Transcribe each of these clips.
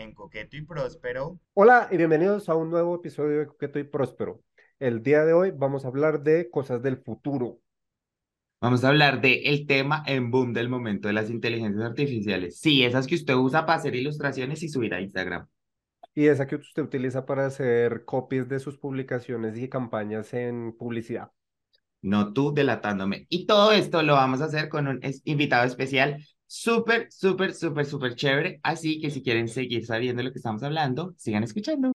en Coqueto y Próspero. Hola y bienvenidos a un nuevo episodio de Coqueto y Próspero. El día de hoy vamos a hablar de cosas del futuro. Vamos a hablar de el tema en boom del momento de las inteligencias artificiales. Sí, esas que usted usa para hacer ilustraciones y subir a Instagram. Y esa que usted utiliza para hacer copies de sus publicaciones y campañas en publicidad. No tú delatándome. Y todo esto lo vamos a hacer con un invitado especial súper, súper, súper, súper chévere. Así que si quieren seguir sabiendo lo que estamos hablando, sigan escuchando.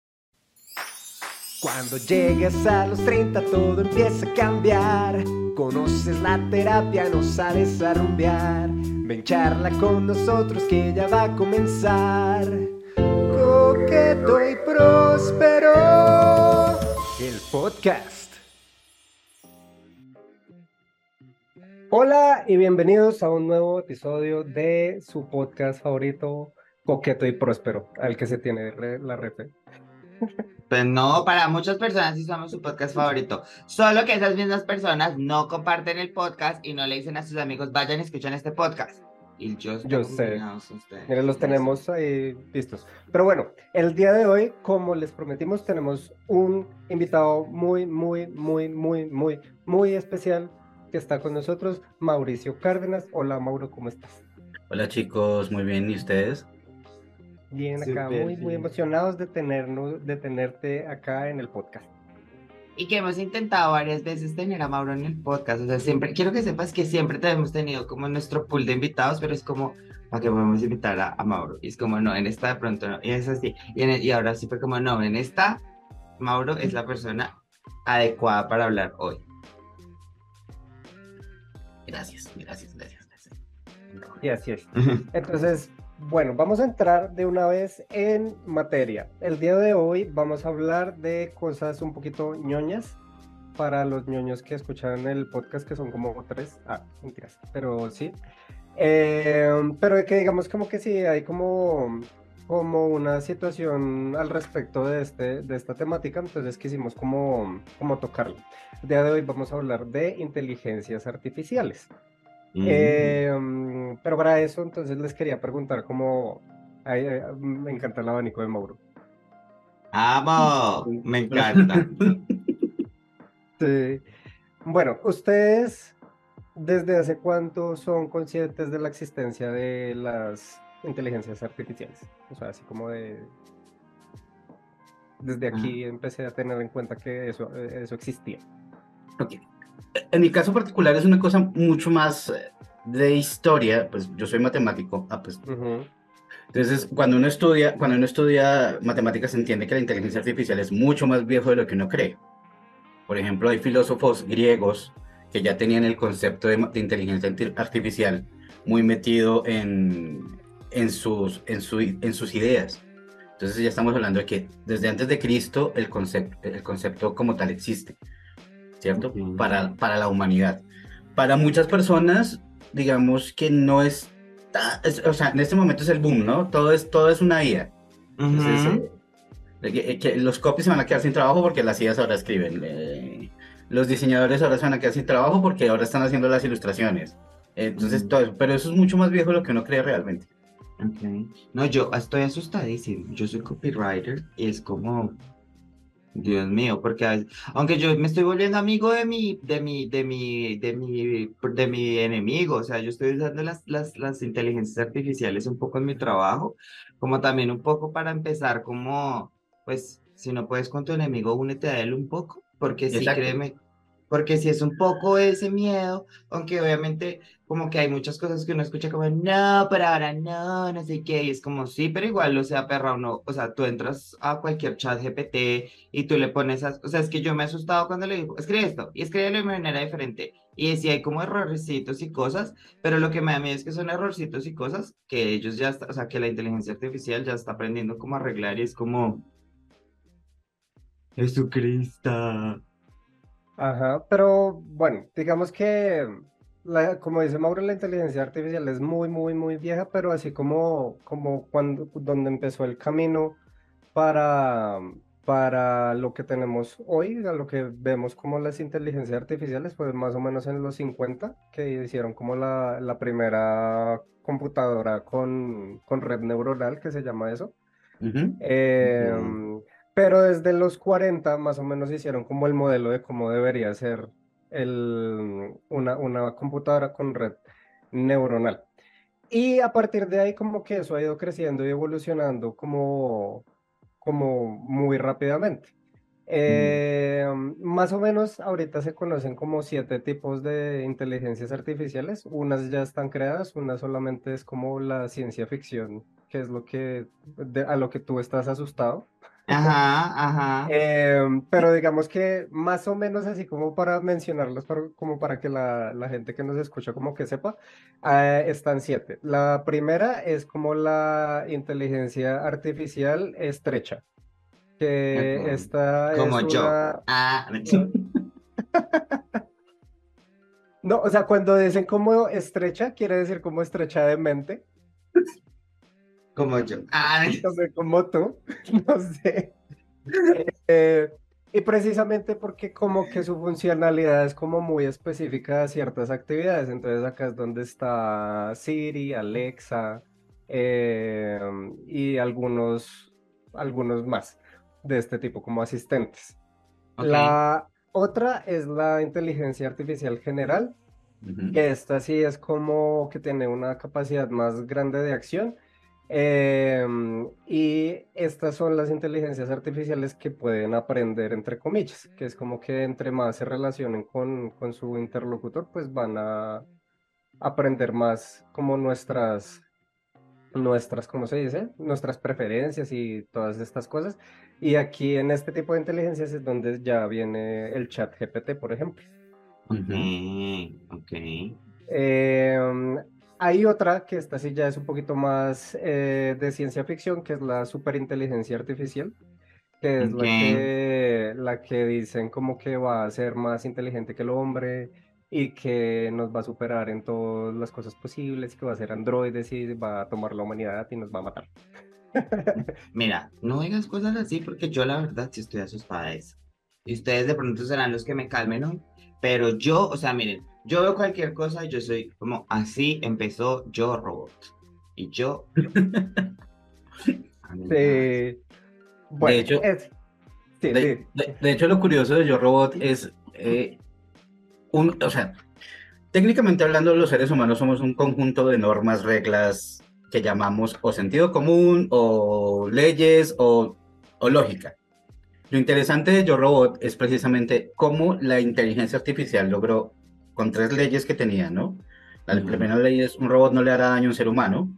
Cuando llegues a los 30 todo empieza a cambiar. Conoces la terapia, no sales a rumbear. Ven charla con nosotros que ya va a comenzar. Coqueto y próspero. El podcast. Hola y bienvenidos a un nuevo episodio de su podcast favorito, Coqueto y Próspero, al que se tiene la refe. Pues no, para muchas personas sí somos su podcast favorito. Solo que esas mismas personas no comparten el podcast y no le dicen a sus amigos, vayan y escuchen este podcast. Y yo, yo sé. Miren, los tenemos ahí vistos. Pero bueno, el día de hoy, como les prometimos, tenemos un invitado muy, muy, muy, muy, muy, muy especial está con nosotros, Mauricio Cárdenas. Hola Mauro, ¿cómo estás? Hola chicos, muy bien, ¿y ustedes? Bien, acá, muy, muy emocionados de, tenernos, de tenerte acá en el podcast. Y que hemos intentado varias veces tener a Mauro en el podcast. O sea, siempre, quiero que sepas que siempre te hemos tenido como nuestro pool de invitados, pero es como, ¿para qué podemos invitar a, Mauro? Y es como, no, en esta de pronto no. Y es así. Y, y ahora sí fue como, no, en esta, Mauro es la persona adecuada para hablar hoy. Gracias, gracias, gracias, gracias. Y así es. Entonces, bueno, vamos a entrar de una vez en materia. El día de hoy vamos a hablar de cosas un poquito ñoñas para los ñoños que escuchan el podcast, que son como tres. Ah, mentiras, pero sí. Eh, pero que digamos como que sí, hay como como una situación al respecto de, este, de esta temática, entonces quisimos como, como tocarla. El día de hoy vamos a hablar de inteligencias artificiales. Em, pero para eso, entonces les quería preguntar cómo... me encanta el abanico de Mauro. ¡Amo! Me encanta. sí. Bueno, ustedes, ¿desde hace cuánto son conscientes de la existencia de las inteligencias artificiales. O sea, así como de... Desde aquí empecé a tener en cuenta que eso, eh, eso existía. Ok. En mi caso particular es una cosa mucho más eh, de historia, pues yo soy matemático, ah, pues. Entonces, cuando uno estudia, cuando uno estudia matemáticas, se entiende que la inteligencia artificial es mucho más viejo de lo que uno cree. Por ejemplo, hay filósofos griegos que ya tenían el concepto de, de inteligencia artificial muy metido en, en sus, en, su, en sus ideas. Entonces ya estamos hablando de que desde antes de Cristo el concepto, el concepto como tal existe, ¿cierto? Para, para la humanidad. Para muchas personas, digamos que no es, o sea, en este momento es el boom, ¿no? Todo es, todo es una IA. Eh, que, los copies se van a quedar sin trabajo porque las IAs ahora escriben. Eh, los diseñadores ahora se van a quedar sin trabajo porque ahora están haciendo las ilustraciones. Entonces, todo eso, pero eso es mucho más viejo de lo que uno cree realmente. Okay. No, yo estoy asustadísimo. Yo soy copywriter y es como, Dios mío, porque aunque yo me estoy volviendo amigo de mi, de mi, de mi, de mi, de mi enemigo, o sea, yo estoy usando las, las, las inteligencias artificiales un poco en mi trabajo, como también un poco para empezar, como, pues, si no puedes con tu enemigo, únete a él un poco, porque sí, créeme, porque si es un poco ese miedo, aunque obviamente como que hay muchas cosas que uno escucha como, no, pero ahora no, no sé qué, y es como, sí, pero igual, o sea, perra, uno, o sea, tú entras a cualquier chat GPT y tú le pones, o sea, es que yo me he asustado cuando le digo, escribe esto, y escríbelo de manera diferente, y si hay como errorcitos y cosas, pero lo que me da miedo es que son errorcitos y cosas que ellos ya, o sea, que la inteligencia artificial ya está aprendiendo cómo arreglar y es como, Jesucristo. Ajá, pero bueno, digamos que, la, como dice Mauro, la inteligencia artificial es muy, muy, muy vieja, pero así como, como cuando, donde empezó el camino para, para lo que tenemos hoy, a lo que vemos como las inteligencias artificiales, pues más o menos en los 50, que hicieron como la, la primera computadora con, con red neuronal, que se llama eso. Em, pero desde los 40 más o menos hicieron como el modelo de cómo debería ser el, una, una computadora con red neuronal. Y a partir de ahí como que eso ha ido creciendo y evolucionando como, como muy rápidamente. Eh, más o menos ahorita se conocen como siete tipos de inteligencias artificiales. Unas ya están creadas, una solamente es como la ciencia ficción, que es lo que a lo que tú estás asustado. Ajá, ajá. Em, pero digamos que más o menos así como para mencionarlos, como para que la, la, gente que nos escucha como que sepa, eh, están siete. La primera es como la inteligencia artificial estrecha, que esta como es yo. Una... Ah. no, o sea, cuando dicen como estrecha, quiere decir como estrecha de mente. Como yo. Ah, como tú, no sé. Eh, y precisamente porque como que su funcionalidad es como muy específica a ciertas actividades. Entonces acá es donde está Siri, Alexa eh, y algunos, algunos más de este tipo como asistentes. La otra es la inteligencia artificial general, que esta sí es como que tiene una capacidad más grande de acción Em, y estas son las inteligencias artificiales que pueden aprender entre comillas, que es como que entre más se relacionen con, con su interlocutor, pues van a aprender más como nuestras, nuestras, ¿cómo se dice? Nuestras preferencias y todas estas cosas. Y aquí en este tipo de inteligencias es donde ya viene el chat GPT, por ejemplo. Ok, ok. Eh, hay otra que esta sí ya es un poquito más eh, de ciencia ficción, que es la superinteligencia artificial, que es la, que, la que dicen como que va a ser más inteligente que el hombre y que nos va a superar en todas las cosas posibles, que va a ser androides y va a tomar la humanidad y nos va a matar. Mira, no digas cosas así porque yo la verdad sí estoy asustada de eso. Y ustedes de pronto serán los que me calmen hoy, pero yo, o sea, miren, yo veo cualquier cosa y yo soy como, así empezó Yo Robot. Y yo... de, hecho, de, hecho, lo curioso de Yo Robot es, eh, un, o sea, técnicamente hablando, los seres humanos somos un conjunto de normas, reglas que llamamos o sentido común, o leyes, o, o lógica. Lo interesante de Yo Robot es precisamente cómo la inteligencia artificial logró con tres leyes que tenía, ¿no? La primera ley es un robot no le hará daño a un ser humano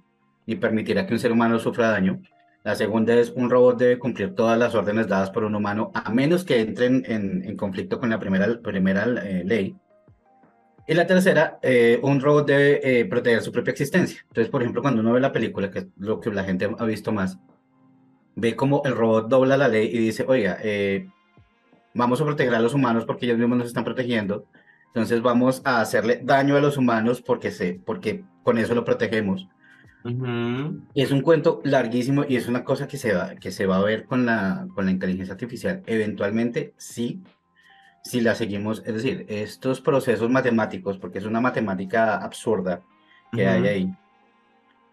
ni permitirá que un ser humano sufra daño. La segunda es un robot debe cumplir todas las órdenes dadas por un humano a menos que entren en, conflicto con la primera, primera eh, ley. Y la tercera, eh, un robot debe eh, proteger su propia existencia. Entonces, por ejemplo, cuando uno ve la película, que es lo que la gente ha visto más, ve como el robot dobla la ley y dice, oiga, vamos a proteger a los humanos porque ellos mismos nos están protegiendo entonces vamos a hacerle daño a los humanos porque, se, porque con eso lo protegemos. Y es un cuento larguísimo y es una cosa que se va, que se va a ver con la, con la inteligencia artificial. Eventualmente, sí, si la seguimos, es decir, estos procesos matemáticos, porque es una matemática absurda que hay ahí,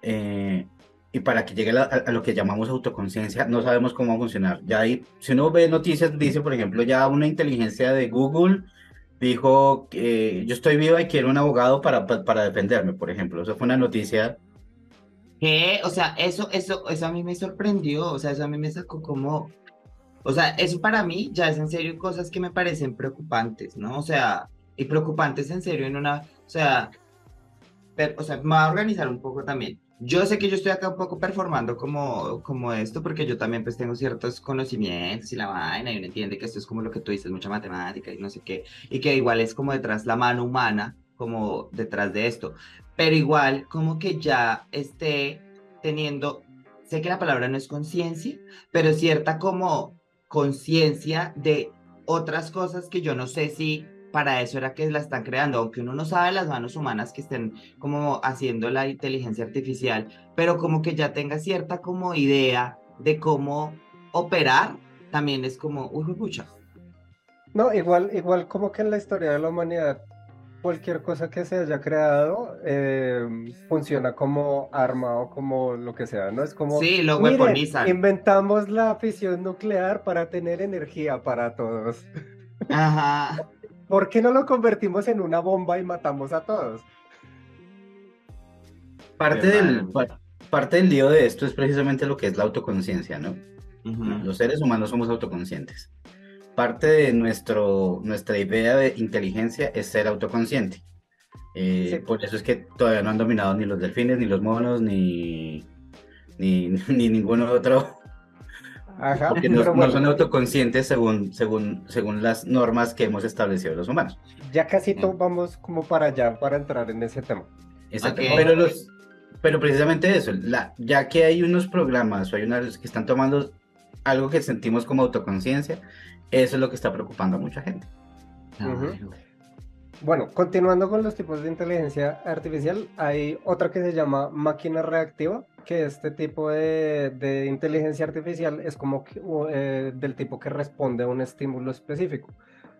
eh, y para que llegue a, a, lo que llamamos autoconciencia, no sabemos cómo va a funcionar. Ya ahí, si uno ve noticias, dice, por ejemplo, ya una inteligencia de Google dijo que yo estoy viva y quiero un abogado para, para defenderme, por ejemplo. Eso fue una noticia. ¿Qué? O sea, eso, eso, eso a mí me sorprendió, o sea, eso a mí me sacó como, o sea, eso para mí ya es en serio cosas que me parecen preocupantes, ¿no? O sea, y preocupantes en serio en una, o sea, pero, o sea, me va a organizar un poco también. Yo sé que yo estoy acá un poco performando como, como esto, porque yo también pues tengo ciertos conocimientos y la vaina, y uno entiende que esto es como lo que tú dices, mucha matemática y no sé qué, y que igual es como detrás la mano humana, como detrás de esto, pero igual como que ya esté teniendo, sé que la palabra no es conciencia, pero cierta como conciencia de otras cosas que yo no sé si para eso era que la están creando, aunque uno no sabe las manos humanas que estén como haciendo la inteligencia artificial, pero como que ya tenga cierta como idea de cómo operar, también es como, uy, pucha. No, igual, igual como que en la historia de la humanidad cualquier cosa que se haya creado eh, funciona como arma o como lo que sea, ¿no? Es como... Sí, lo weaponizan. Inventamos la fisión nuclear para tener energía para todos. Ajá. ¿Por qué no lo convertimos en una bomba y matamos a todos? Parte del, parte del lío de esto es precisamente lo que es la autoconciencia, ¿no? Los seres humanos somos autoconscientes. Parte de nuestro, nuestra idea de inteligencia es ser autoconsciente. Eh, por eso es que todavía no han dominado ni los delfines, ni los monos, ni, ni, ni ningún otro. Ajá, porque no, son autoconscientes según, según, según las normas que hemos establecido los humanos. Ya casi todos vamos como para allá, para entrar en ese tema. Exacto. Pero los, pero precisamente eso, la, ya que hay unos programas o hay unos que están tomando algo que sentimos como autoconciencia, eso es lo que está preocupando a mucha gente. Bueno, continuando con los tipos de inteligencia artificial, hay otra que se llama máquina reactiva, que este tipo de, inteligencia artificial es como eh, del tipo que responde a un estímulo específico.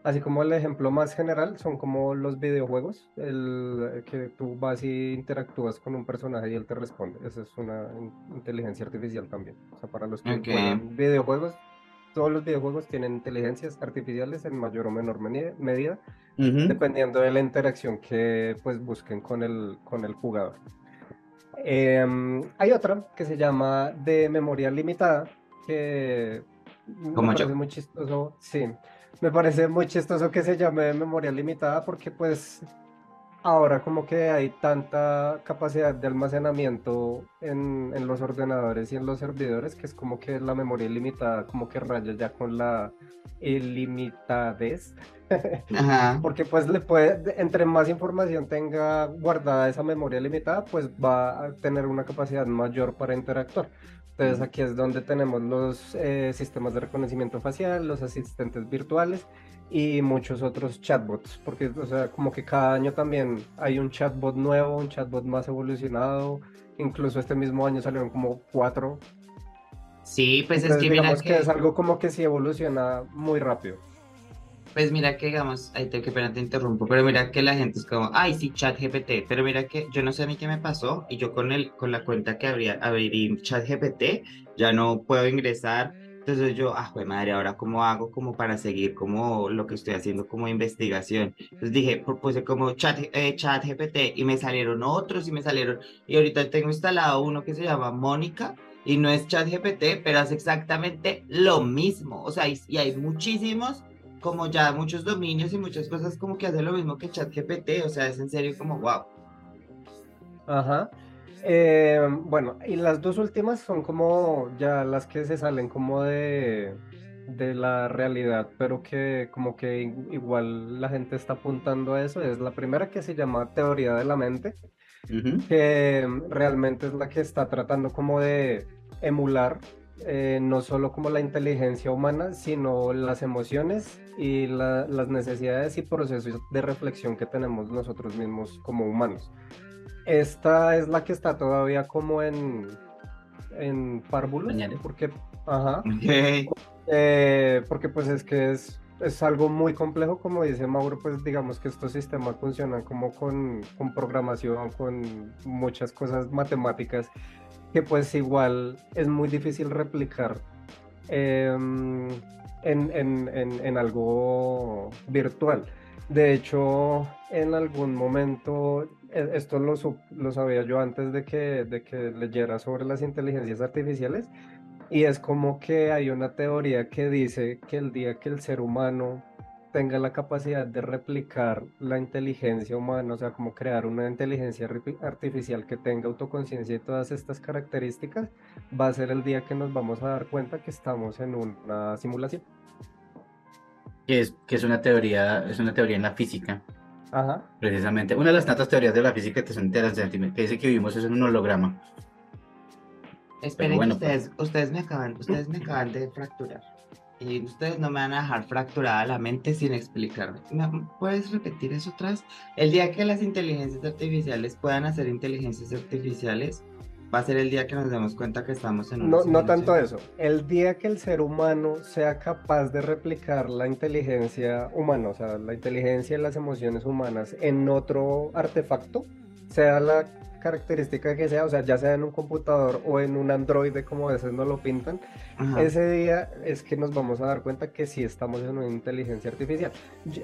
Así como el ejemplo más general son como los videojuegos, el que tú vas y interactúas con un personaje y él te responde. Esa es una inteligencia artificial también. O sea, para los que juegan videojuegos, todos los videojuegos tienen inteligencias artificiales en mayor o menor medida, dependiendo de la interacción que pues busquen con el, con el jugador. Em, hay otra que se llama de memoria limitada, que me parece muy chistoso. Sí, me parece muy chistoso que se llame memoria limitada porque pues ahora como que hay tanta capacidad de almacenamiento en, en, los ordenadores y en los servidores que es como que la memoria ilimitada como que raya ya con la ilimitadez. porque pues le puede, entre más información tenga guardada esa memoria limitada, pues va a tener una capacidad mayor para interactuar. Entonces aquí es donde tenemos los eh, sistemas de reconocimiento facial, los asistentes virtuales y muchos otros chatbots, porque o sea, como que cada año también hay un chatbot nuevo, un chatbot más evolucionado, incluso este mismo año salieron como cuatro. Sí, pues es que digamos que... es algo como que sí evoluciona muy rápido. Pues mira que, digamos, ahí te, que pena te interrumpo, pero mira que la gente es como, ay, sí, chat GPT, pero mira que yo no sé a mí qué me pasó y yo con el, con la cuenta que habría, abrí chat GPT, ya no puedo ingresar, entonces yo, ah, pues madre, ahora cómo hago como para seguir como lo que estoy haciendo como investigación. Entonces dije, puse como chat, eh, chat GPT y me salieron otros y me salieron, y ahorita tengo instalado uno que se llama Mónica, y no es chat GPT, pero hace exactamente lo mismo, o sea, y hay muchísimos como ya muchos dominios y muchas cosas como que hace lo mismo que ChatGPT, o sea, es en serio como wow. Ajá. Eh, bueno, y las dos últimas son como ya las que se salen como de, de la realidad, pero que como que igual la gente está apuntando a eso. Es la primera que se llama teoría de la mente, que realmente es la que está tratando como de emular eh, no solo como la inteligencia humana, sino las emociones y las necesidades y procesos de reflexión que tenemos nosotros mismos como humanos. Esta es la que está todavía como en, en párvulos, porque, ajá, eh, porque pues es que es, es algo muy complejo, como dice Mauro, pues digamos que estos sistemas funcionan como con, con programación, con muchas cosas matemáticas que pues igual es muy difícil replicar em, en, algo virtual. De hecho, en algún momento, e, esto lo, lo sabía yo antes de que, de que leyera sobre las inteligencias artificiales, y es como que hay una teoría que dice que el día que el ser humano tenga la capacidad de replicar la inteligencia humana, o sea, como crear una inteligencia artificial que tenga autoconciencia y todas estas características, va a ser el día que nos vamos a dar cuenta que estamos en una simulación. Que es, que es una teoría, es una teoría en la física. Ajá. Precisamente. Una de las tantas teorías de la física que son interesantes, que dice que vivimos es en un holograma. Esperen que ustedes, ustedes, me acaban, ustedes me acaban de fracturar y ustedes no me van a dejar fracturada la mente sin explicarme. ¿Puedes repetir eso vez? El día que las inteligencias artificiales puedan hacer inteligencias artificiales, va a ser el día que nos demos cuenta que estamos en No, no tanto eso. El día que el ser humano sea capaz de replicar la inteligencia humana, o sea, la inteligencia y las emociones humanas en otro artefacto, sea la característica que sea, o sea, ya sea en un computador o en un androide como a veces no lo pintan, ese día es que nos vamos a dar cuenta que sí estamos en una inteligencia artificial.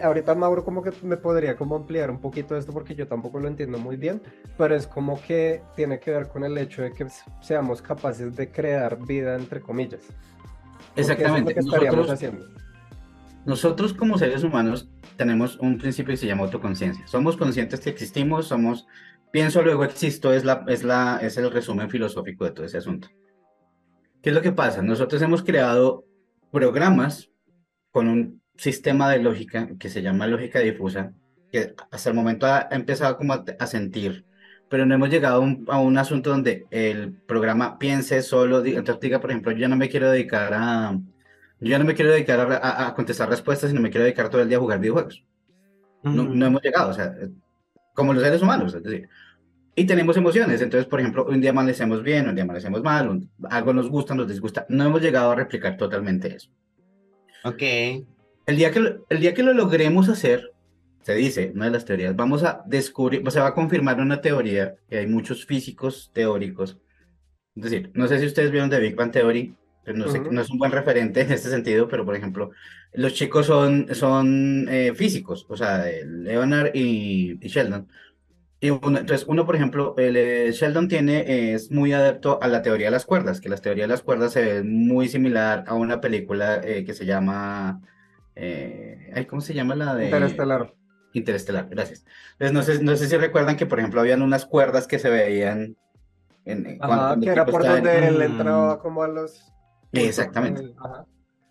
Ahorita Mauro como que me podría como ampliar un poquito esto porque yo tampoco lo entiendo muy bien, pero es como que tiene que ver con el hecho de que seamos capaces de crear vida entre comillas. Exactamente. estaríamos haciendo. Nosotros como seres humanos tenemos un principio que se llama autoconciencia. Somos conscientes que existimos, somos Pienso, luego existo, es, la, es, la, es el resumen filosófico de todo ese asunto. ¿Qué es lo que pasa? Nosotros hemos creado programas con un sistema de lógica que se llama lógica difusa, que hasta el momento ha, empezado como a, sentir, pero no hemos llegado a un, asunto donde el programa piense solo, entonces diga, por ejemplo, yo no me quiero dedicar a, yo no me quiero dedicar a, a, contestar respuestas, sino me quiero dedicar todo el día a jugar videojuegos. no, no, hemos llegado, o sea, como los seres humanos, es decir. Y tenemos emociones, entonces, por ejemplo, un día amanecemos bien, un día amanecemos mal, algo nos gusta, nos disgusta. No hemos llegado a replicar totalmente eso. Ok. El día que lo, el día que lo logremos hacer, se dice, una de las teorías, vamos a descubrir, se va a confirmar una teoría que hay muchos físicos teóricos. Es decir, no sé si ustedes vieron The Big Bang Theory, pero no, sé, no es un buen referente en este sentido, pero por ejemplo, los chicos son, son eh, físicos, o sea, Leonard y, Sheldon. Y entonces, uno, por ejemplo, el, eh, Sheldon tiene, es muy adepto a la teoría de las cuerdas, que la teoría de las cuerdas se ve muy similar a una película eh, que se llama, ¿cómo se llama la de? Interestelar. Interestelar, gracias. Entonces, no sé, no sé si recuerdan que, por ejemplo, habían unas cuerdas que se veían en, cuando, que era por donde él entraba como a los... Exactamente.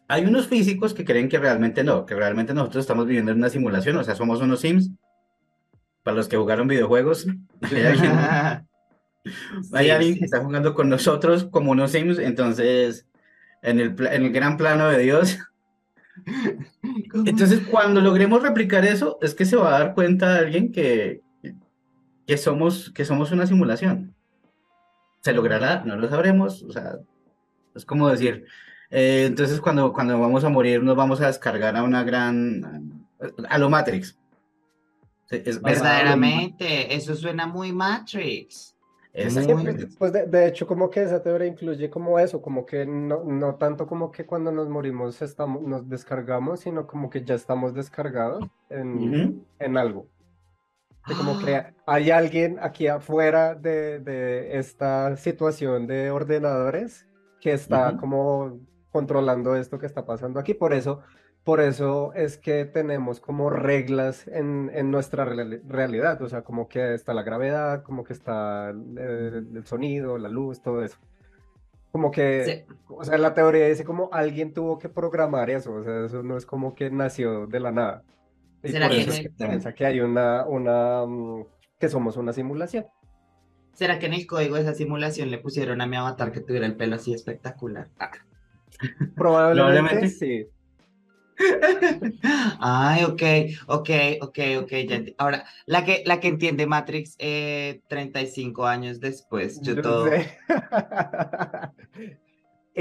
Hay unos físicos que creen que realmente no, que realmente nosotros estamos viviendo en una simulación, o sea, somos unos Sims. Para los que jugaron videojuegos, hay alguien, que está jugando con nosotros como unos Sims, entonces, en el, en el gran plano de Dios. Entonces, cuando logremos replicar eso, es que se va a dar cuenta alguien que, que, somos, que somos una simulación. ¿Se logrará? No lo sabremos. O sea, es como decir, eh, entonces, cuando, cuando vamos a morir, nos vamos a descargar a una gran. a lo Matrix. Verdaderamente, eso suena muy Matrix. pues de, hecho, como que esa teoría incluye como eso, como que no, no tanto como que cuando nos morimos estamos, nos descargamos, sino como que ya estamos descargados en, en algo. como que ah. hay alguien aquí afuera de, de esta situación de ordenadores que está como controlando esto que está pasando aquí. Por eso, por eso es que tenemos como reglas en, en nuestra realidad, o sea, como que está la gravedad, como que está el, sonido, la luz, todo eso. Como que, o sea, la teoría dice como alguien tuvo que programar eso, o sea, eso no es como que nació de la nada. Y por eso es que piensa que hay una, una, mm, que somos una simulación. ¿Será que en el código de esa simulación le pusieron a mi avatar que tuviera el pelo así espectacular? Ah. Probablemente, sí. Ay, ok, ok, ok, ok. Ahora, la que, la que entiende Matrix eh, 35 años después, yo, todo.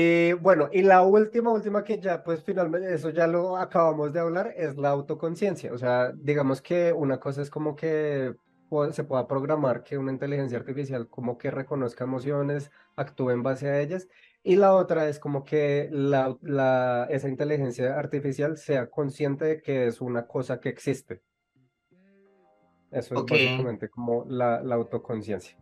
Eh, bueno, y la última, última que ya, pues finalmente, eso ya lo acabamos de hablar, es la autoconciencia. O sea, digamos que una cosa es como que se pueda programar que una inteligencia artificial como que reconozca emociones, actúe en base a ellas, y la otra es como que la, esa inteligencia artificial sea consciente de que es una cosa que existe. Eso es básicamente como la, la autoconciencia.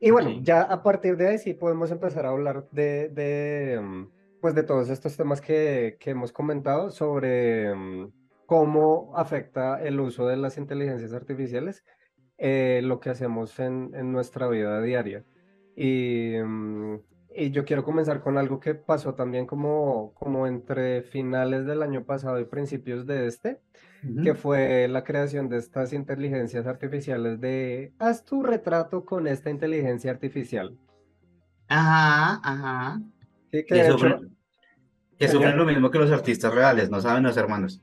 Y bueno, ya a partir de ahí sí podemos empezar a hablar de, de mm, pues de todos estos temas que, que hemos comentado sobre mm, cómo afecta el uso de las inteligencias artificiales, eh, lo que hacemos en, en nuestra vida diaria. Y, mm, y yo quiero comenzar con algo que pasó también como, como entre finales del año pasado y principios de este, que fue la creación de estas inteligencias artificiales de haz tu retrato con esta inteligencia artificial. Ajá, ajá. Sí, que, que sufren lo mismo que los artistas reales, no saben los hermanos.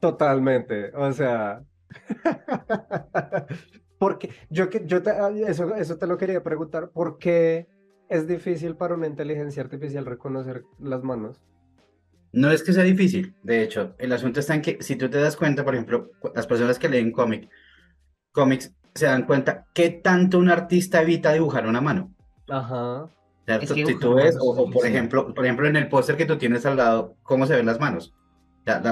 Totalmente, o sea, Porque yo, yo te, eso, eso te lo quería preguntar, ¿por qué es difícil para una inteligencia artificial reconocer las manos? No es que sea difícil, de hecho, el asunto está en que si tú te das cuenta, por ejemplo, las personas que leen cómic, cómics se dan cuenta qué tanto un artista evita dibujar una mano. Ajá. si tú ves, o, por ejemplo, por ejemplo, en el póster que tú tienes al lado, ¿cómo se ven las manos?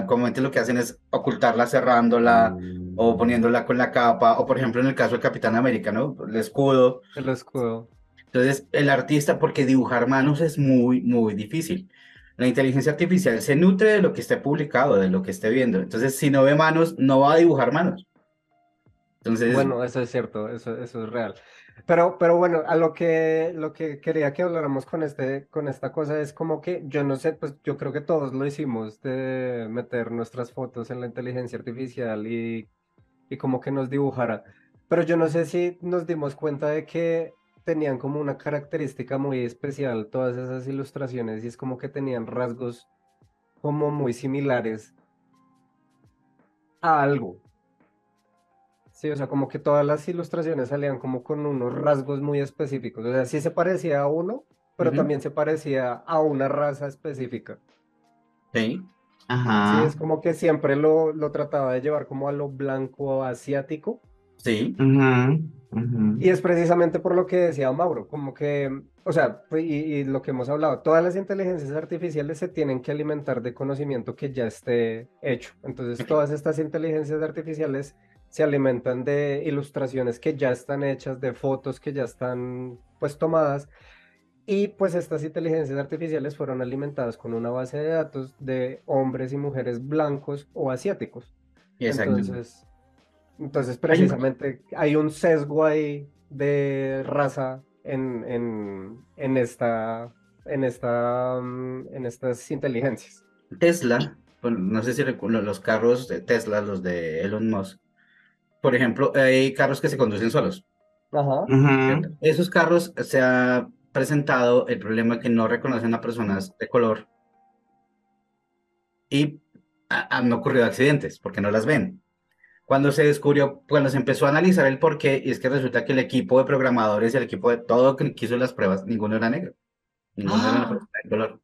Comúnmente lo que hacen es ocultarla cerrándola o mm. poniéndola con la capa, o por ejemplo en el caso del Capitán América, ¿no? El escudo. El escudo. Entonces, el artista, porque dibujar manos es muy, muy difícil. La inteligencia artificial se nutre de lo que esté publicado, de lo que esté viendo. Entonces, si no ve manos, no va a dibujar manos. Entonces... Bueno, eso es cierto, eso, eso es real. Pero, pero bueno, a lo que, lo que quería que habláramos con, este, con esta cosa es como que yo no sé, pues yo creo que todos lo hicimos de meter nuestras fotos en la inteligencia artificial y, y como que nos dibujara. Pero yo no sé si nos dimos cuenta de que tenían como una característica muy especial todas esas ilustraciones y es como que tenían rasgos como muy similares a algo. Sí, o sea, como que todas las ilustraciones salían como con unos rasgos muy específicos. O sea, sí se parecía a uno, pero también se parecía a una raza específica. Sí. Ajá. Sí, es como que siempre lo, lo trataba de llevar como a lo blanco asiático. Sí. Y es precisamente por lo que decía Mauro, como que, o sea, y, y, lo que hemos hablado, todas las inteligencias artificiales se tienen que alimentar de conocimiento que ya esté hecho. Entonces, todas estas inteligencias artificiales se alimentan de ilustraciones que ya están hechas, de fotos que ya están pues tomadas. Y pues estas inteligencias artificiales fueron alimentadas con una base de datos de hombres y mujeres blancos o asiáticos. Entonces, entonces precisamente hay un sesgo ahí de raza en, en, en esta, en, esta, mm, en estas inteligencias. Tesla, no sé si recuerdo, los carros de Tesla, los de Elon Musk, por ejemplo, hay carros que se conducen solos. Ajá. Esos carros se ha presentado el problema que no reconocen a personas de color y han ocurrido accidentes porque no las ven. Cuando se descubrió, cuando se empezó a analizar el por qué, y es que resulta que el equipo de programadores y el equipo de todo que hizo las pruebas, ninguno era negro. Ninguno era una persona de color.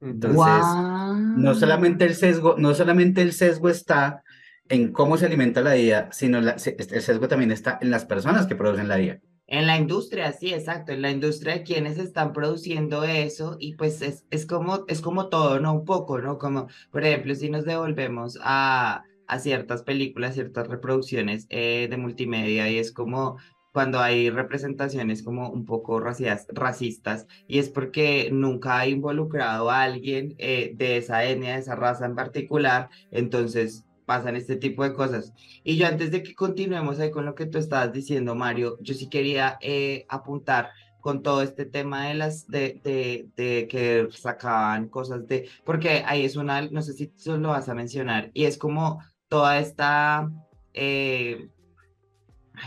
Entonces, no solamente el sesgo, no solamente el sesgo está en cómo se alimenta la IA, sino el sesgo también está en las personas que producen la IA. En la industria, sí, exacto, en la industria de quienes están produciendo eso y pues es, es, como, es como todo, ¿no? Un poco, ¿no? Como, por ejemplo, si nos devolvemos a, a ciertas películas, ciertas reproducciones eh, de multimedia y es como cuando hay representaciones como un poco racistas y es porque nunca ha involucrado a alguien eh, de esa etnia, de esa raza en particular, entonces pasan este tipo de cosas. Y yo antes de que continuemos ahí con lo que tú estabas diciendo, Mario, yo sí quería eh, apuntar con todo este tema de las de, de, que sacaban cosas de porque ahí es una no sé si tú lo vas a mencionar y es como toda esta eh,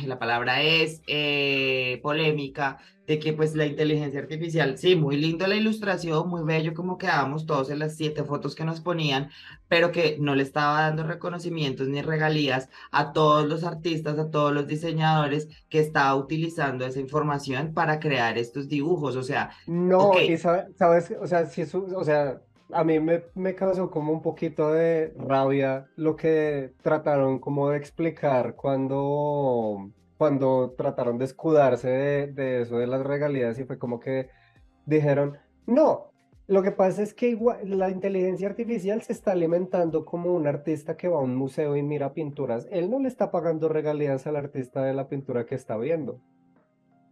la palabra es eh, polémica de que pues la inteligencia artificial, sí, muy lindo la ilustración, muy bello como quedábamos todos en las siete fotos que nos ponían, pero que no le estaba dando reconocimientos ni regalías a todos los artistas, a todos los diseñadores que estaba utilizando esa información para crear estos dibujos, o sea... No, y sabes, o sea, si eso, o sea, a mí me, me, causó como un poquito de rabia lo que trataron como de explicar cuando cuando trataron de escudarse de, eso de las regalías y fue como que dijeron, no, lo que pasa es que la inteligencia artificial se está alimentando como un artista que va a un museo y mira pinturas. Él no le está pagando regalías al artista de la pintura que está viendo.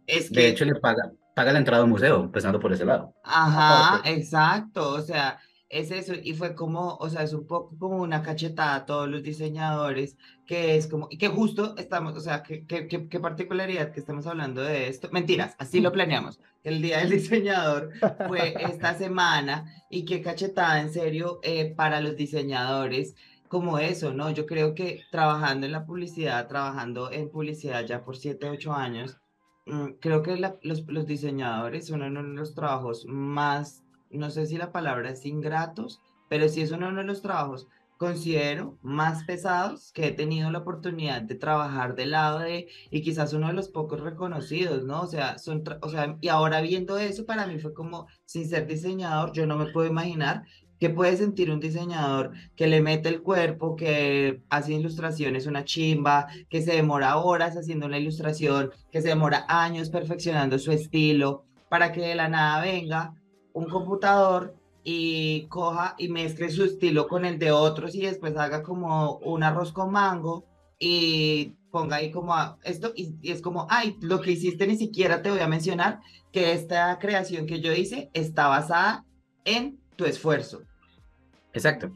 Es que... De hecho, le paga, paga la entrada al museo, empezando por ese lado. Ajá, exacto. O sea, es eso, y fue como, o sea, es un poco como una cachetada a todos los diseñadores, que es como, y que justo estamos, o sea, qué que, que, particularidad que estamos hablando de esto. Mentiras, así lo planeamos. El Día del Diseñador fue esta semana, y qué cachetada, en serio, eh, para los diseñadores, como eso, ¿no? Yo creo que trabajando en la publicidad, trabajando en publicidad ya por 7, 8 años, creo que los, los diseñadores son uno de los trabajos más no sé si la palabra es ingratos, pero sí es uno de los trabajos considero más pesados que he tenido la oportunidad de trabajar del lado de, y quizás uno de los pocos reconocidos, ¿no? O sea, son, o sea, y ahora viendo eso, para mí fue como, sin ser diseñador, yo no me puedo imaginar qué puede sentir un diseñador que le mete el cuerpo, que hace ilustraciones una chimba, que se demora horas haciendo una ilustración, que se demora años perfeccionando su estilo, para que de la nada venga un computador y coja y mezcle su estilo con el de otros y después haga como un arroz con mango y ponga ahí como esto y, es como, ay, lo que hiciste ni siquiera te voy a mencionar que esta creación que yo hice está basada en tu esfuerzo. Exacto.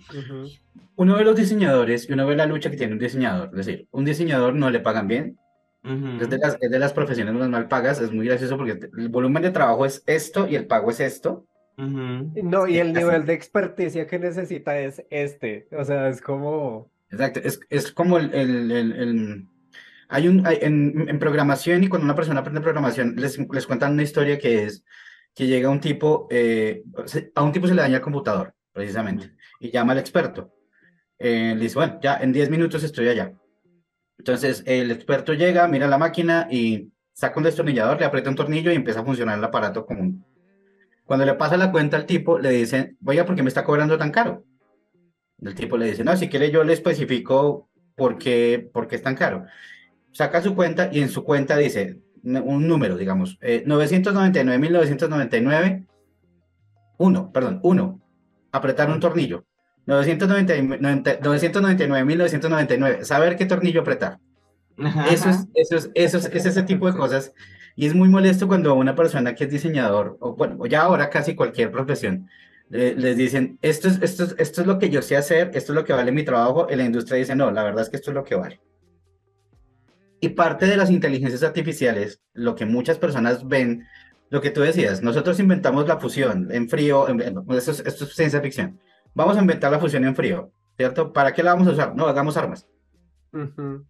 Uno de los diseñadores y uno ve la lucha que tiene un diseñador. Es decir, un diseñador no le pagan bien. es, de las, es de las profesiones más mal pagas. Es muy gracioso porque el volumen de trabajo es esto y el pago es esto. No, y el nivel de experticia que necesita es este. O sea, es como. Exacto, es, es como el, el, el, Hay un. en, en, programación y cuando una persona aprende programación, les, les cuentan una historia que es que llega un tipo. Eh, a un tipo se le daña el computador, precisamente, y llama al experto. Eh, le dice, bueno, ya en 10 minutos estoy allá. Entonces el experto llega, mira la máquina y saca un destornillador, le aprieta un tornillo y empieza a funcionar el aparato común. Cuando le pasa la cuenta al tipo, le dicen, oiga, ¿por qué me está cobrando tan caro? El tipo le dice, no, si quiere yo le especifico por qué, por qué es tan caro. Saca su cuenta y en su cuenta dice un número, digamos, eh, 999.999, uno, perdón, uno, apretar un tornillo. 999.999, saber qué tornillo apretar. Eso es, eso es, eso es, es ese tipo de cosas. Y es muy molesto cuando una persona que es diseñador, o bueno, ya ahora casi cualquier profesión, les dicen, esto es, esto, es, esto es lo que yo sé hacer, esto es lo que vale mi trabajo, y la industria dice, no, la verdad es que esto es lo que vale. Y parte de las inteligencias artificiales, lo que muchas personas ven, lo que tú decías, nosotros inventamos la fusión en frío, esto, es, esto es ciencia ficción. Vamos a inventar la fusión en frío, ¿cierto? ¿Para qué la vamos a usar? No, hagamos armas.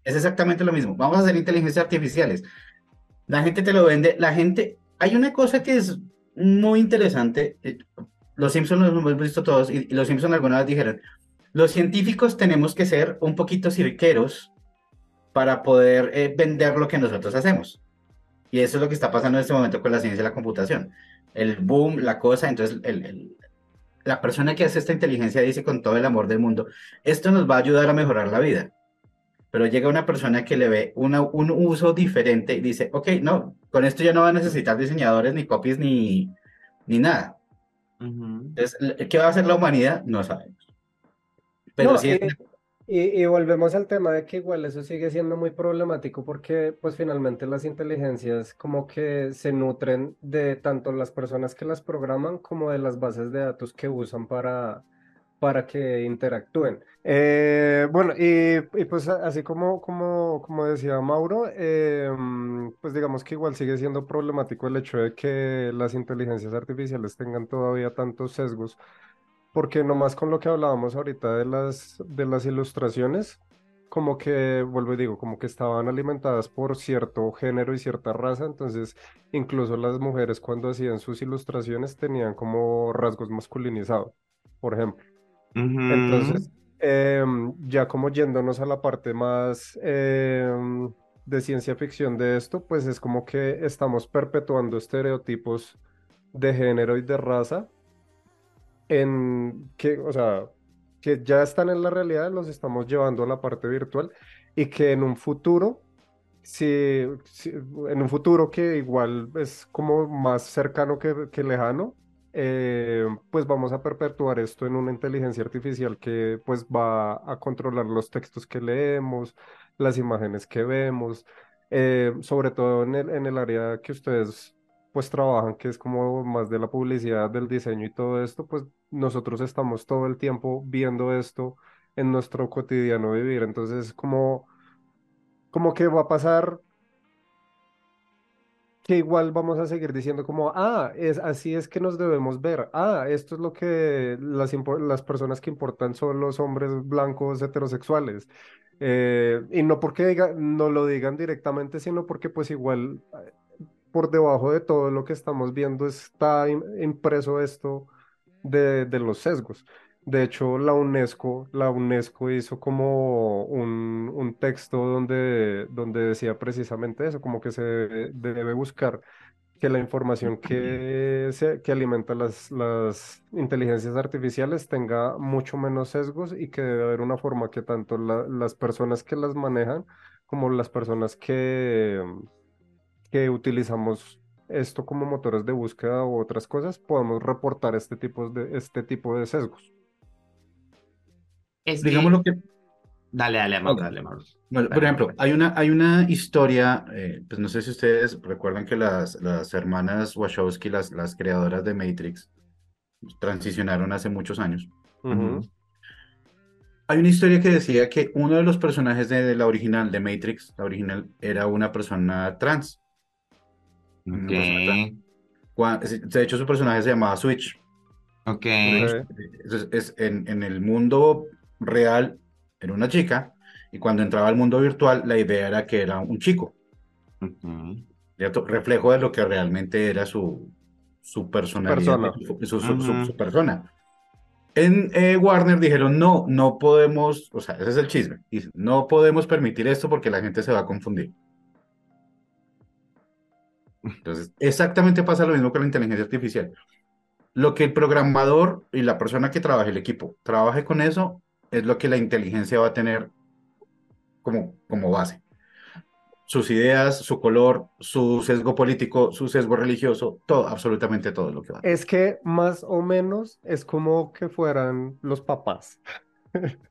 Es exactamente lo mismo. Vamos a hacer inteligencias artificiales. La gente te lo vende. La gente. Hay una cosa que es muy interesante. Eh, los Simpsons los hemos visto todos y, los Simpsons alguna vez dijeron: los científicos tenemos que ser un poquito cirqueros para poder eh, vender lo que nosotros hacemos. Y eso es lo que está pasando en este momento con la ciencia de la computación. El boom, la cosa, entonces el, la persona que hace esta inteligencia dice con todo el amor del mundo, esto nos va a ayudar a mejorar la vida pero llega una persona que le ve una, un uso diferente y dice, ok, no, con esto ya no va a necesitar diseñadores, ni copies, ni, ni nada. Entonces, ¿qué va a hacer la humanidad? No sabemos. Pero sí y, volvemos al tema de que igual eso sigue siendo muy problemático porque pues finalmente las inteligencias como que se nutren de tanto las personas que las programan como de las bases de datos que usan para, para que interactúen. Eh, bueno, y, pues así como, como, como decía Mauro, eh, pues digamos que igual sigue siendo problemático el hecho de que las inteligencias artificiales tengan todavía tantos sesgos, porque nomás con lo que hablábamos ahorita de las, de las ilustraciones, como que, vuelvo y digo, como que estaban alimentadas por cierto género y cierta raza, entonces incluso las mujeres cuando hacían sus ilustraciones tenían como rasgos masculinizados, por ejemplo. Entonces, em, ya como yéndonos a la parte más em, de ciencia ficción de esto, pues es como que estamos perpetuando estereotipos de género y de raza en que, o sea, que ya están en la realidad, los estamos llevando a la parte virtual y que en un futuro, si, en un futuro que igual es como más cercano que, que lejano, eh, pues vamos a perpetuar esto en una inteligencia artificial que pues va a controlar los textos que leemos, las imágenes que vemos, eh, sobre todo en el, en el área que ustedes pues trabajan, que es como más de la publicidad, del diseño y todo esto, pues nosotros estamos todo el tiempo viendo esto en nuestro cotidiano vivir. Entonces, como, como que va a pasar que igual vamos a seguir diciendo como, ah, es, así es que nos debemos ver, ah, esto es lo que las, las personas que importan son los hombres blancos heterosexuales. Eh, y no porque diga, no lo digan directamente, sino porque pues igual por debajo de todo lo que estamos viendo está impreso esto de, los sesgos. De hecho, la UNESCO, la UNESCO hizo como un, un texto donde, donde decía precisamente eso, como que se debe buscar que la información que, se, que alimenta las, las inteligencias artificiales tenga mucho menos sesgos y que debe haber una forma que tanto la- las personas que las manejan como las personas que, que utilizamos esto como motores de búsqueda u otras cosas, podamos reportar este tipo de, este tipo de sesgos. Es Digamos que, lo que, dale, dale, amor, dale, amor. bueno, por ejemplo, amor. hay una, hay una historia, eh, pues no sé si ustedes recuerdan que las, las hermanas Wachowski, las, las creadoras de Matrix, transicionaron hace muchos años. Hay una historia que decía que uno de los personajes de, la original, de Matrix, la original, era una persona trans. Una Ok, persona trans. Cua- De hecho, su personaje se llamaba Switch. ok. Entonces, es, en, en el mundo real era una chica y cuando entraba al mundo virtual la idea era que era un chico. Reflejo de lo que realmente era su, su personalidad, persona. su, su- su- su- Ujú. su persona. En eh, Warner dijeron, no, no podemos, o sea, ese es el chisme, dicen, no podemos permitir esto porque la gente se va a confundir. Entonces, exactamente pasa lo mismo con la inteligencia artificial. Lo que el programador y la persona que trabaje, el equipo, trabaje con eso, es lo que la inteligencia va a tener como, como base. Sus ideas, su color, su sesgo político, su sesgo religioso, todo, absolutamente todo lo que va. Es que más o menos es como que fueran los papás.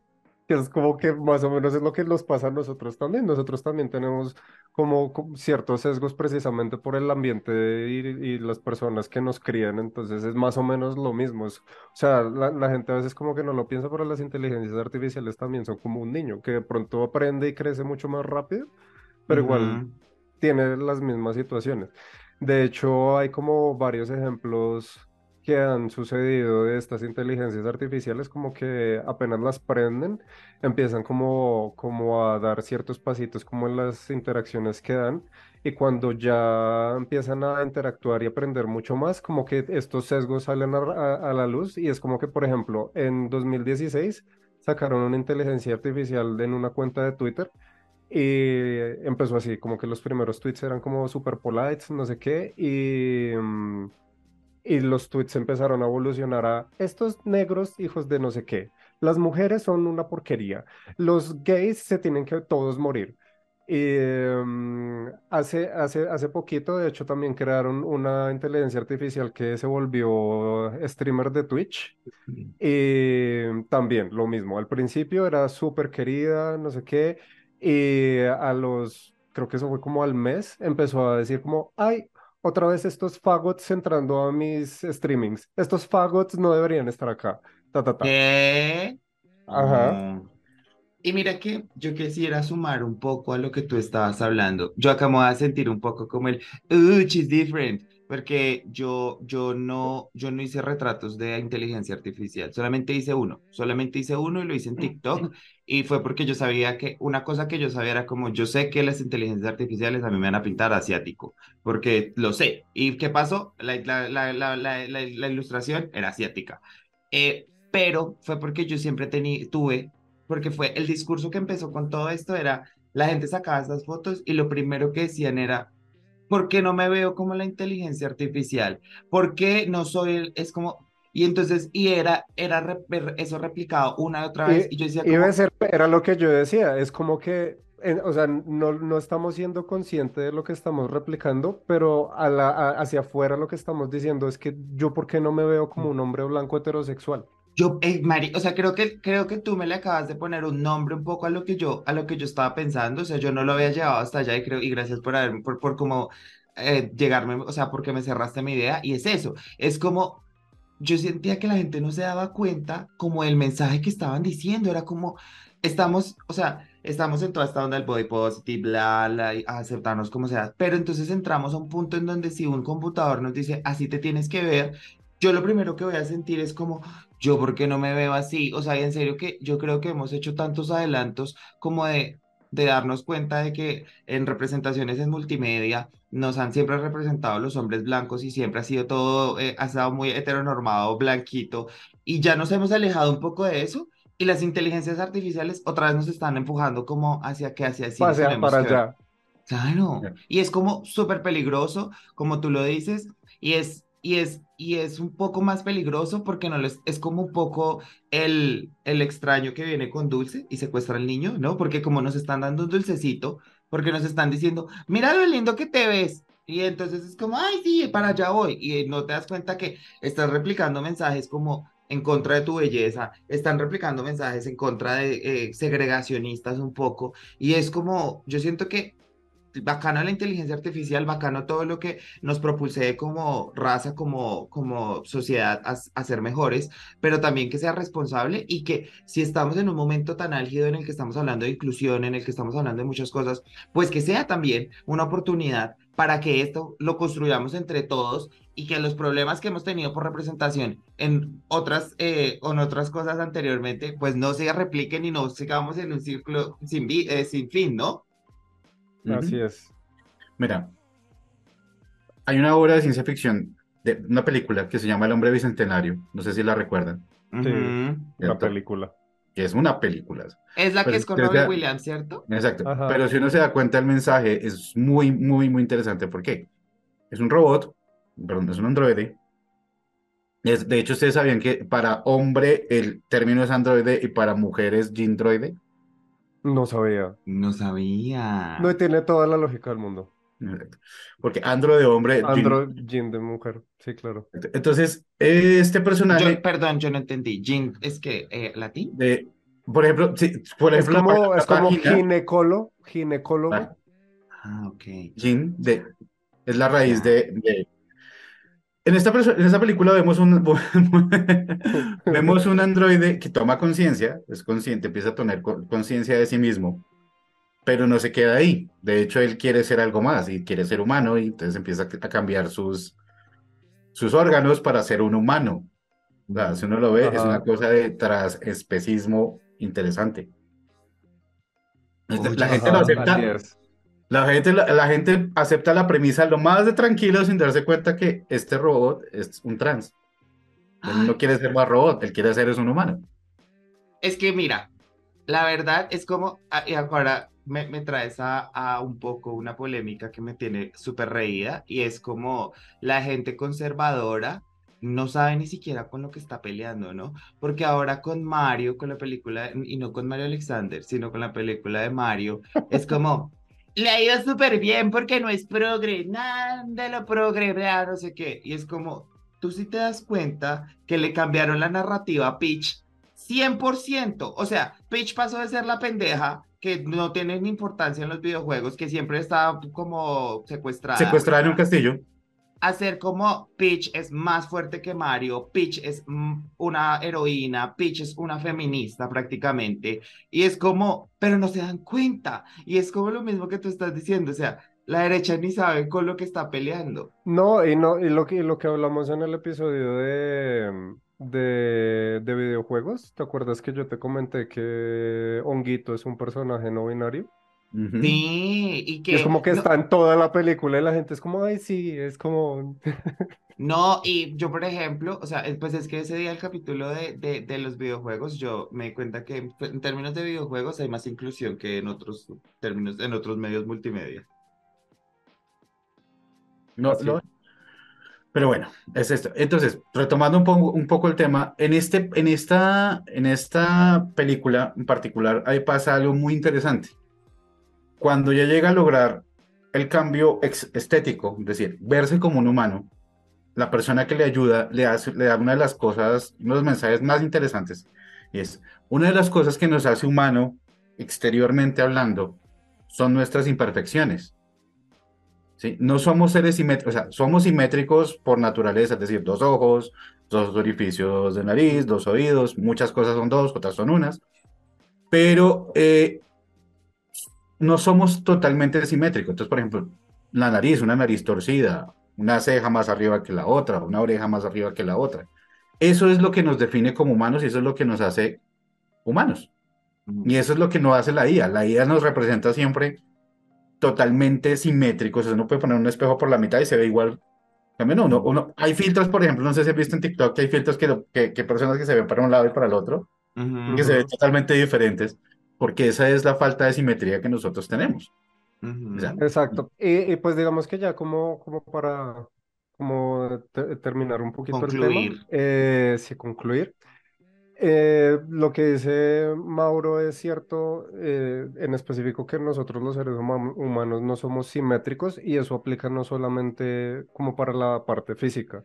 Que es como que más o menos es lo que nos pasa a nosotros también. Nosotros también tenemos como, ciertos sesgos precisamente por el ambiente y, y las personas que nos crían. Entonces es más o menos lo mismo. Es- o sea, la, la gente a veces como que no lo piensa, pero las inteligencias artificiales también son como un niño que de pronto aprende y crece mucho más rápido, pero igual Ujú. tiene las mismas situaciones. De hecho, hay como varios ejemplos que han sucedido de estas inteligencias artificiales, como que apenas las prenden, empiezan como, como a dar ciertos pasitos como en las interacciones que dan, y cuando ya empiezan a interactuar y aprender mucho más, como que estos sesgos salen a, a- a la luz, y es como que, por ejemplo, en 2016 sacaron una inteligencia artificial en una cuenta de Twitter y empezó así, como que los primeros tweets eran como super polite, no sé qué, y, mm, y los tweets empezaron a evolucionar a estos negros hijos de no sé qué, las mujeres son una porquería, los gays se tienen que todos morir. Y mm, hace, hace, hace poquito, de hecho, también crearon una inteligencia artificial que se volvió streamer de Twitch. Y también lo mismo, al principio era súper querida, no sé qué, y a los, creo que eso fue como al mes, empezó a decir como, ay, otra vez estos fagots entrando a mis streamings, estos fagots no deberían estar acá, ta, ta, ta. ¿Qué? Ajá. Oh. Y mira que yo quisiera sumar un poco a lo que tú estabas hablando. Yo acá me voy a sentir un poco como el, uh, she's different, porque yo, yo no, yo no hice retratos de inteligencia artificial, solamente hice uno, solamente hice uno y lo hice en TikTok y fue porque yo sabía que una cosa que yo sabía era como, yo sé que las inteligencias artificiales a mí me van a pintar asiático, porque lo sé. ¿Y qué pasó? La, la, la, la, ilustración era asiática. Eh, pero fue porque yo siempre tení, tuve porque fue el discurso que empezó con todo esto era, la gente sacaba estas fotos y lo primero que decían era, ¿por qué no me veo como la inteligencia artificial? ¿Por qué no soy el, es como, y entonces, y era, era eso replicado una y otra vez, y yo decía Y, iba a como, ser, era lo que yo decía, es como que, en- o sea, no, no estamos siendo conscientes de lo que estamos replicando, pero a la, a- hacia afuera lo que estamos diciendo es que yo, ¿por qué no me veo como un hombre blanco heterosexual? Yo, eh, Mari, o sea, creo que, creo que tú me le acabas de poner un nombre un poco a lo que yo, a lo que yo estaba pensando, o sea, yo no lo había llevado hasta allá y creo, y gracias por haber, por, por como eh, llegarme, o sea, porque me cerraste mi idea, y es eso, es como yo sentía que la gente no se daba cuenta como el mensaje que estaban diciendo, era como, estamos, o sea, estamos en toda esta onda del body positive, bla, bla, y aceptarnos como sea, pero entonces entramos a un punto en donde si un computador nos dice, así te tienes que ver, yo lo primero que voy a sentir es como, yo, ¿por qué no me veo así? O sea, y en serio que yo creo que hemos hecho tantos adelantos como de, de darnos cuenta de que en representaciones en multimedia, nos han siempre representado los hombres blancos y siempre ha sido todo, eh, ha estado muy heteronormado, blanquito, y ya nos hemos alejado un poco de eso, y las inteligencias artificiales otra vez nos están empujando como hacia que hacia así. Para allá. Claro, y es como súper peligroso, como tú lo dices, y es, y es, y es un poco más peligroso porque no es, es como un poco el, el extraño que viene con dulce y secuestra al niño, ¿no? Porque como nos están dando un dulcecito, porque nos están diciendo, mira lo lindo que te ves. Y entonces es como, ay, sí, para allá voy. Y no te das cuenta que estás replicando mensajes como en contra de tu belleza, están replicando mensajes en contra de eh, segregacionistas un poco. Y es como, yo siento que bacano la inteligencia artificial, bacano todo lo que nos propulse como raza, como, como sociedad a, ser mejores, pero también que sea responsable y que si estamos en un momento tan álgido en el que estamos hablando de inclusión, en el que estamos hablando de muchas cosas, pues que sea también una oportunidad para que esto lo construyamos entre todos y que los problemas que hemos tenido por representación en otras, eh, en otras cosas anteriormente, pues no se repliquen y no sigamos en un círculo sin, eh, sin fin, ¿no? Así es. Mira, hay una obra de ciencia ficción, de una película que se llama El hombre bicentenario. No sé si la recuerdan. Sí, la película. Que es una película. Es la que es con Robin Williams, ¿cierto? Exacto. Pero si uno se da cuenta, el mensaje es muy, muy, muy interesante. ¿Por qué? Es un robot, perdón, es un androide. Es, de hecho, ustedes sabían que para hombre el término es androide y para mujer es gindroide. No sabía. No sabía. No tiene toda la lógica del mundo. Porque Andro de hombre. Andro, Jin de mujer. Sí, claro. Entonces, este personaje. perdón, yo no entendí. Jin es que eh, latín. De, por ejemplo, sí, por ejemplo. Es como, es ginecólogo. Ginecólogo. Ah, ah ok. Jin de, es la raíz de, de en esta, en esta película vemos un, vemos un androide que toma conciencia, es consciente, empieza a tener conciencia de sí mismo, pero no se queda ahí. De hecho, él quiere ser algo más y quiere ser humano y entonces empieza a cambiar sus, sus órganos para ser un humano. si uno lo ve, es una cosa de transespecismo interesante. la gente lo acepta. La gente, la, gente acepta la premisa lo más de tranquilo sin darse cuenta que este robot es un trans. Él no quiere ser más robot, él quiere ser es un humano. Es que mira, la verdad es como, ah, y ahora me, me traes a, a, un poco una polémica que me tiene súper reída y es como la gente conservadora no sabe ni siquiera con lo que está peleando, ¿no? Porque ahora con Mario, con la película, y no con Mario Alexander, sino con la película de Mario, es como, le ha ido súper bien porque no es progre, nada de lo progre, no sé qué. Y es como, tú sí te das cuenta que le cambiaron la narrativa a Peach 100%. O sea, Peach pasó de ser la pendeja que no tiene ni importancia en los videojuegos, que siempre está como secuestrada. Secuestrada en un castillo hacer como Peach es más fuerte que Mario, Peach es una heroína, Peach es una feminista prácticamente, y es como, pero no se dan cuenta, y es como lo mismo que tú estás diciendo, o sea, la derecha ni sabe con lo que está peleando. No, y no, y lo que, lo que hablamos en el episodio de, de, de videojuegos, ¿te acuerdas que yo te comenté que Honguito es un personaje no binario? Sí, y que... Es como que está en toda la película y la gente es como, ay, sí, es como... No, y yo, por ejemplo, o sea, pues es que ese día el capítulo de, de, los videojuegos, yo me di cuenta que pues, en términos de videojuegos hay más inclusión que en otros términos, en otros medios multimedia. No, no. Pero bueno, es esto. Entonces, retomando un poco, un poco el tema, en, este, en, esta, en esta película en particular, ahí pasa algo muy interesante cuando ya llega a lograr el cambio estético, es decir, verse como un humano, la persona que le ayuda le, hace, le da una de las cosas, uno de los mensajes más interesantes, y es, una de las cosas que nos hace humano, exteriormente hablando, son nuestras imperfecciones. ¿Sí? No somos seres simétricos, somos simétricos por naturaleza, es decir, dos ojos, dos orificios de nariz, dos oídos, muchas cosas son dos, otras son unas, pero eh, no somos totalmente simétricos. Entonces, por ejemplo, la nariz, una nariz torcida, una ceja más arriba que la otra, una oreja más arriba que la otra. Eso es lo que nos define como humanos y eso es lo que nos hace humanos. Y eso es lo que nos hace la IA. La IA nos representa siempre totalmente simétricos. O sea, uno puede poner un espejo por la mitad y se ve igual. También uno, uno, hay filtros, por ejemplo, no sé si has visto en TikTok que hay filtros que, que, personas que se ven para un lado y para el otro, que se ven totalmente diferentes, porque esa es la falta de simetría que nosotros tenemos. Exacto. Y, pues digamos que ya como, como para como terminar un poquito el tema, eh, sí, concluir. Eh, lo que dice Mauro es cierto, eh, en específico que nosotros los seres humanos no somos simétricos y eso aplica no solamente como para la parte física,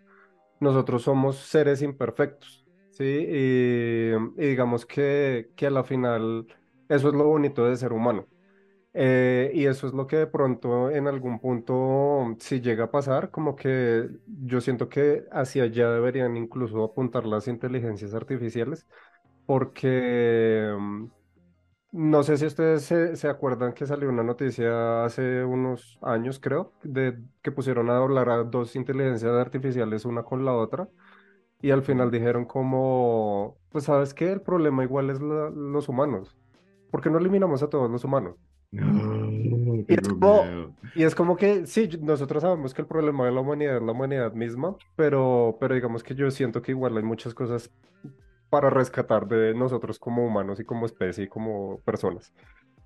nosotros somos seres imperfectos, ¿sí? Y, y digamos que, que a la final eso es lo bonito de ser humano. Eh, y eso es lo que de pronto en algún punto, si llega a pasar, como que yo siento que hacia allá deberían incluso apuntar las inteligencias artificiales, porque mm, no sé si ustedes se, acuerdan que salió una noticia hace unos años, creo, de que pusieron a doblar a dos inteligencias artificiales una con la otra. Y al final dijeron como, pues sabes qué, el problema igual es los humanos. ¿Por qué no eliminamos a todos los humanos? y, es como, que sí, nosotros sabemos que el problema de la humanidad es la humanidad misma, pero, pero digamos que yo siento que igual hay muchas cosas para rescatar de nosotros como humanos y como especie y como personas.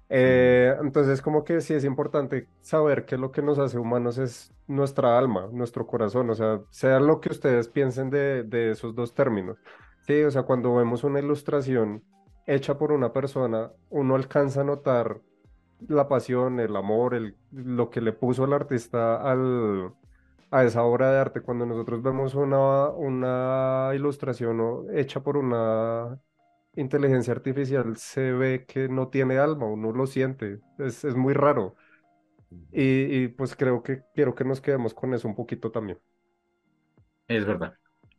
Eh, entonces, como que sí es importante saber que lo que nos hace humanos es nuestra alma, nuestro corazón, o sea, sea lo que ustedes piensen de, de esos dos términos. Sí, o sea, cuando vemos una ilustración hecha por una persona, uno alcanza a notar la pasión, el amor, el, lo que le puso el artista al, a esa obra de arte. Cuando nosotros vemos una, una ilustración hecha por una inteligencia artificial, se ve que no tiene alma, uno lo siente, es, es muy raro. Y, y, pues creo que quiero que nos quedemos con eso un poquito también. Es verdad.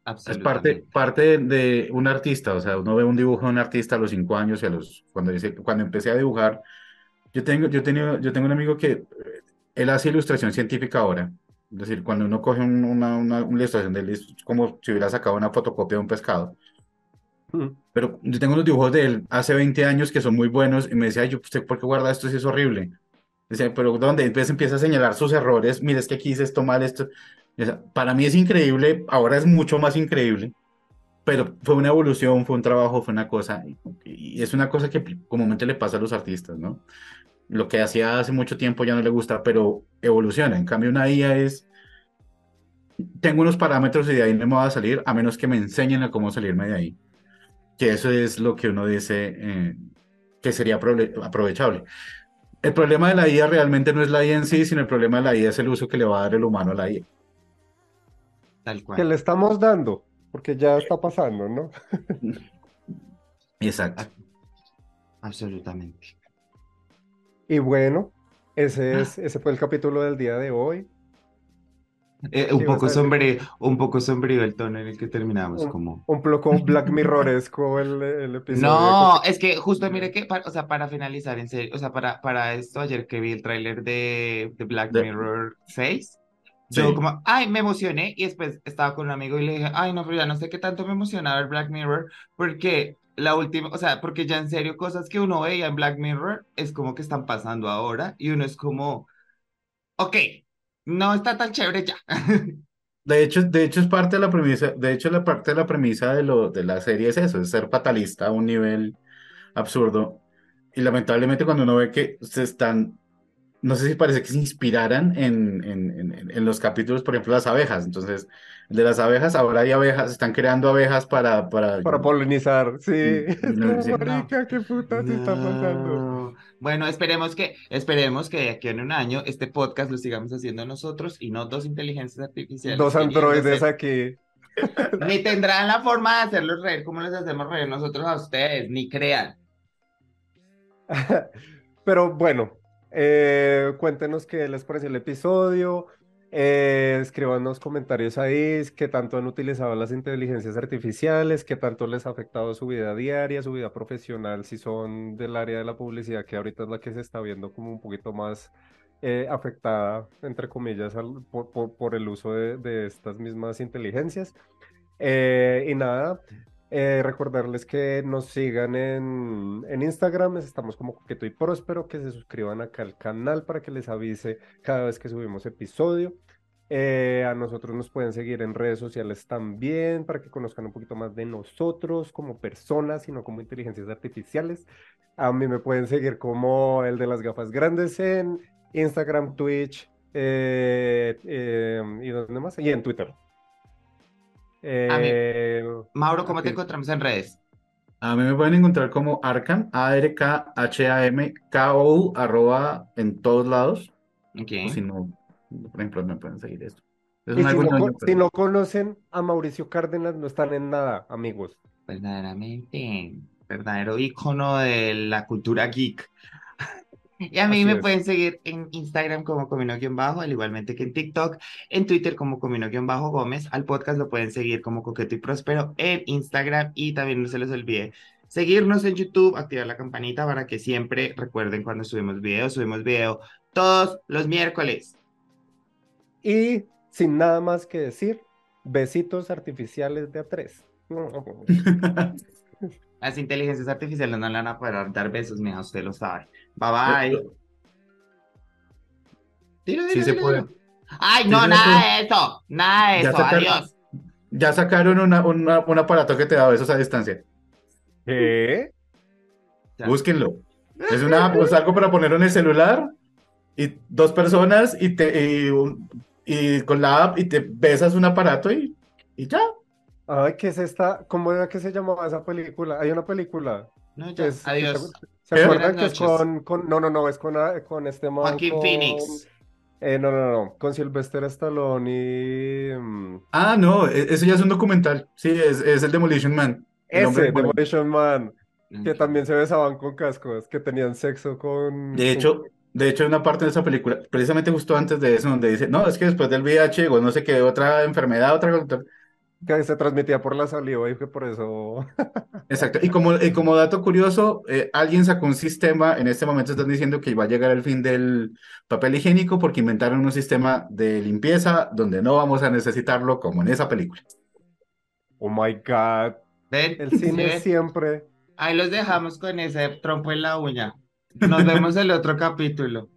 Es parte, parte de un artista, o sea, uno ve un dibujo de un artista a los cinco años y a los, cuando, dice, cuando empecé a dibujar, yo tengo, yo, tengo, yo tengo un amigo que eh, él hace ilustración científica ahora. Es decir, cuando uno coge una, una, ilustración de él, es como si hubiera sacado una fotocopia de un pescado. Mm. Pero yo tengo unos dibujos de él hace 20 años que son muy buenos y me decía, yo, ¿usted por qué guarda esto si es horrible? Dice, pero ¿dónde? Entonces empieza a señalar sus errores. Mira, es que aquí hice esto mal, esto. Para mí es increíble, ahora es mucho más increíble, pero fue una evolución, fue un trabajo, fue una cosa, y es una cosa que comúnmente le pasa a los artistas, ¿no? lo que hacía hace mucho tiempo ya no le gusta, pero evoluciona. En cambio, una IA es, tengo unos parámetros y de ahí no me va a salir, a menos que me enseñen a cómo salirme de ahí. Que eso es lo que uno dice eh, que sería aprovechable. El problema de la IA realmente no es la IA en sí, sino el problema de la IA es el uso que le va a dar el humano a la IA. Tal cual. Que le estamos dando, porque ya está pasando, ¿no? Exacto. Absolutamente. Y bueno, ese, ah. es, ese fue el capítulo del día de hoy. Eh, un, poco sombrío, un poco sombrío el tono en el que terminamos. Un, como... un poco Black Mirroresco el, el episodio. No, es que justo mire que, o sea, para finalizar, en serio, o sea, para, para esto, ayer que vi el tráiler de, de, Black Mirror 6, yo como, ay, me emocioné y después estaba con un amigo y le dije, ay, no, pero ya no sé qué tanto me emocionaba el Black Mirror, porque la última, o sea, porque ya en serio, cosas que uno veía en Black Mirror es como que están pasando ahora y uno es como, ok, no está tan chévere ya. De hecho, de hecho es parte de la premisa, de hecho la parte de la premisa de lo de la serie es eso, es ser fatalista a un nivel absurdo. Y lamentablemente cuando uno ve que se están no sé si parece que se inspiraran en, en, en, los capítulos, por ejemplo, las abejas. Entonces, de las abejas, ahora hay abejas, están creando abejas para... Para, para polinizar, sí. No, qué puta se está pasando. Bueno, esperemos que, esperemos que de aquí en un año este podcast lo sigamos haciendo nosotros y no dos inteligencias artificiales. Dos androides aquí. Ni tendrán la forma de hacerlos reír como les hacemos reír nosotros a ustedes, ni crean. Pero bueno, eh, cuéntenos qué les pareció el episodio. Eh, escribanos comentarios ahí, qué tanto han utilizado las inteligencias artificiales, qué tanto les ha afectado su vida diaria, su vida profesional, si son del área de la publicidad, que ahorita es la que se está viendo como un poquito más eh, afectada, entre comillas, por, el uso de, estas mismas inteligencias. y nada, Eh, recordarles que nos sigan en, en Instagram, estamos como Coqueto y Próspero, que se suscriban acá al canal para que les avise cada vez que subimos episodio. Eh, a nosotros nos pueden seguir en redes sociales también para que conozcan un poquito más de nosotros como personas y no como inteligencias artificiales. A mí me pueden seguir como el de las gafas grandes en Instagram, Twitch eh, y dónde más y en Twitter. Eh, Mauro, ¿cómo te encontramos en redes? A mí me pueden encontrar como Arkham, A-R-K-H-A-M-K-O, arroba en todos lados. Okay. si no, por ejemplo, me pueden seguir esto. si, no, conocen a Mauricio Cárdenas, no están en nada, amigos. Verdaderamente, verdadero ícono de la cultura geek. Y a mí me pueden seguir en Instagram como Comino-Bajo, al igualmente que en TikTok, en Twitter como Comino-Bajo Gómez. Al podcast lo pueden seguir como Coqueto y Próspero en Instagram y también no se les olvide seguirnos en YouTube, activar la campanita para que siempre recuerden cuando subimos video. Subimos video todos los miércoles. Y sin nada más que decir, besitos artificiales de A3. Las inteligencias artificiales no le van a poder dar besos, mija, usted lo sabe. Bye bye. sí se puede. Ay, no, nada de eso. Nada de eso. Adiós. Ya sacaron una, un aparato que te da besos a distancia. ¿Qué? Búsquenlo. Es una, pues, algo para ponerlo en el celular y dos personas y, te, y, con la app y te besas un aparato y, y ya. Ay, ¿qué es esta? ¿Cómo era que se llamaba esa película? Hay una película. No, ya. Adiós. ¿Se, acuerdan que es con, con, No, no, no, es con, ah, con este man. Joaquín Phoenix. Eh, no, no, no, con Sylvester Stallone y... Mm, ah, no, e, eso ya es un documental. Sí, es, es el Demolition Man. Ese, Demolition Man. Que también se besaban con cascos, que tenían sexo con... De hecho, de hecho, hay una parte de esa película, precisamente justo antes de eso, donde dice, no, es que después del VIH o no sé qué, otra enfermedad, otra cosa que se transmitía por la saliva y que por eso. Exacto. Y como, y como dato curioso, eh, alguien sacó un sistema, en este momento están diciendo que iba a llegar el fin del papel higiénico porque inventaron un sistema de limpieza donde no vamos a necesitarlo como en esa película. Oh my God. El cine siempre. Ahí los dejamos con ese trompo en la uña. Nos vemos en el otro capítulo.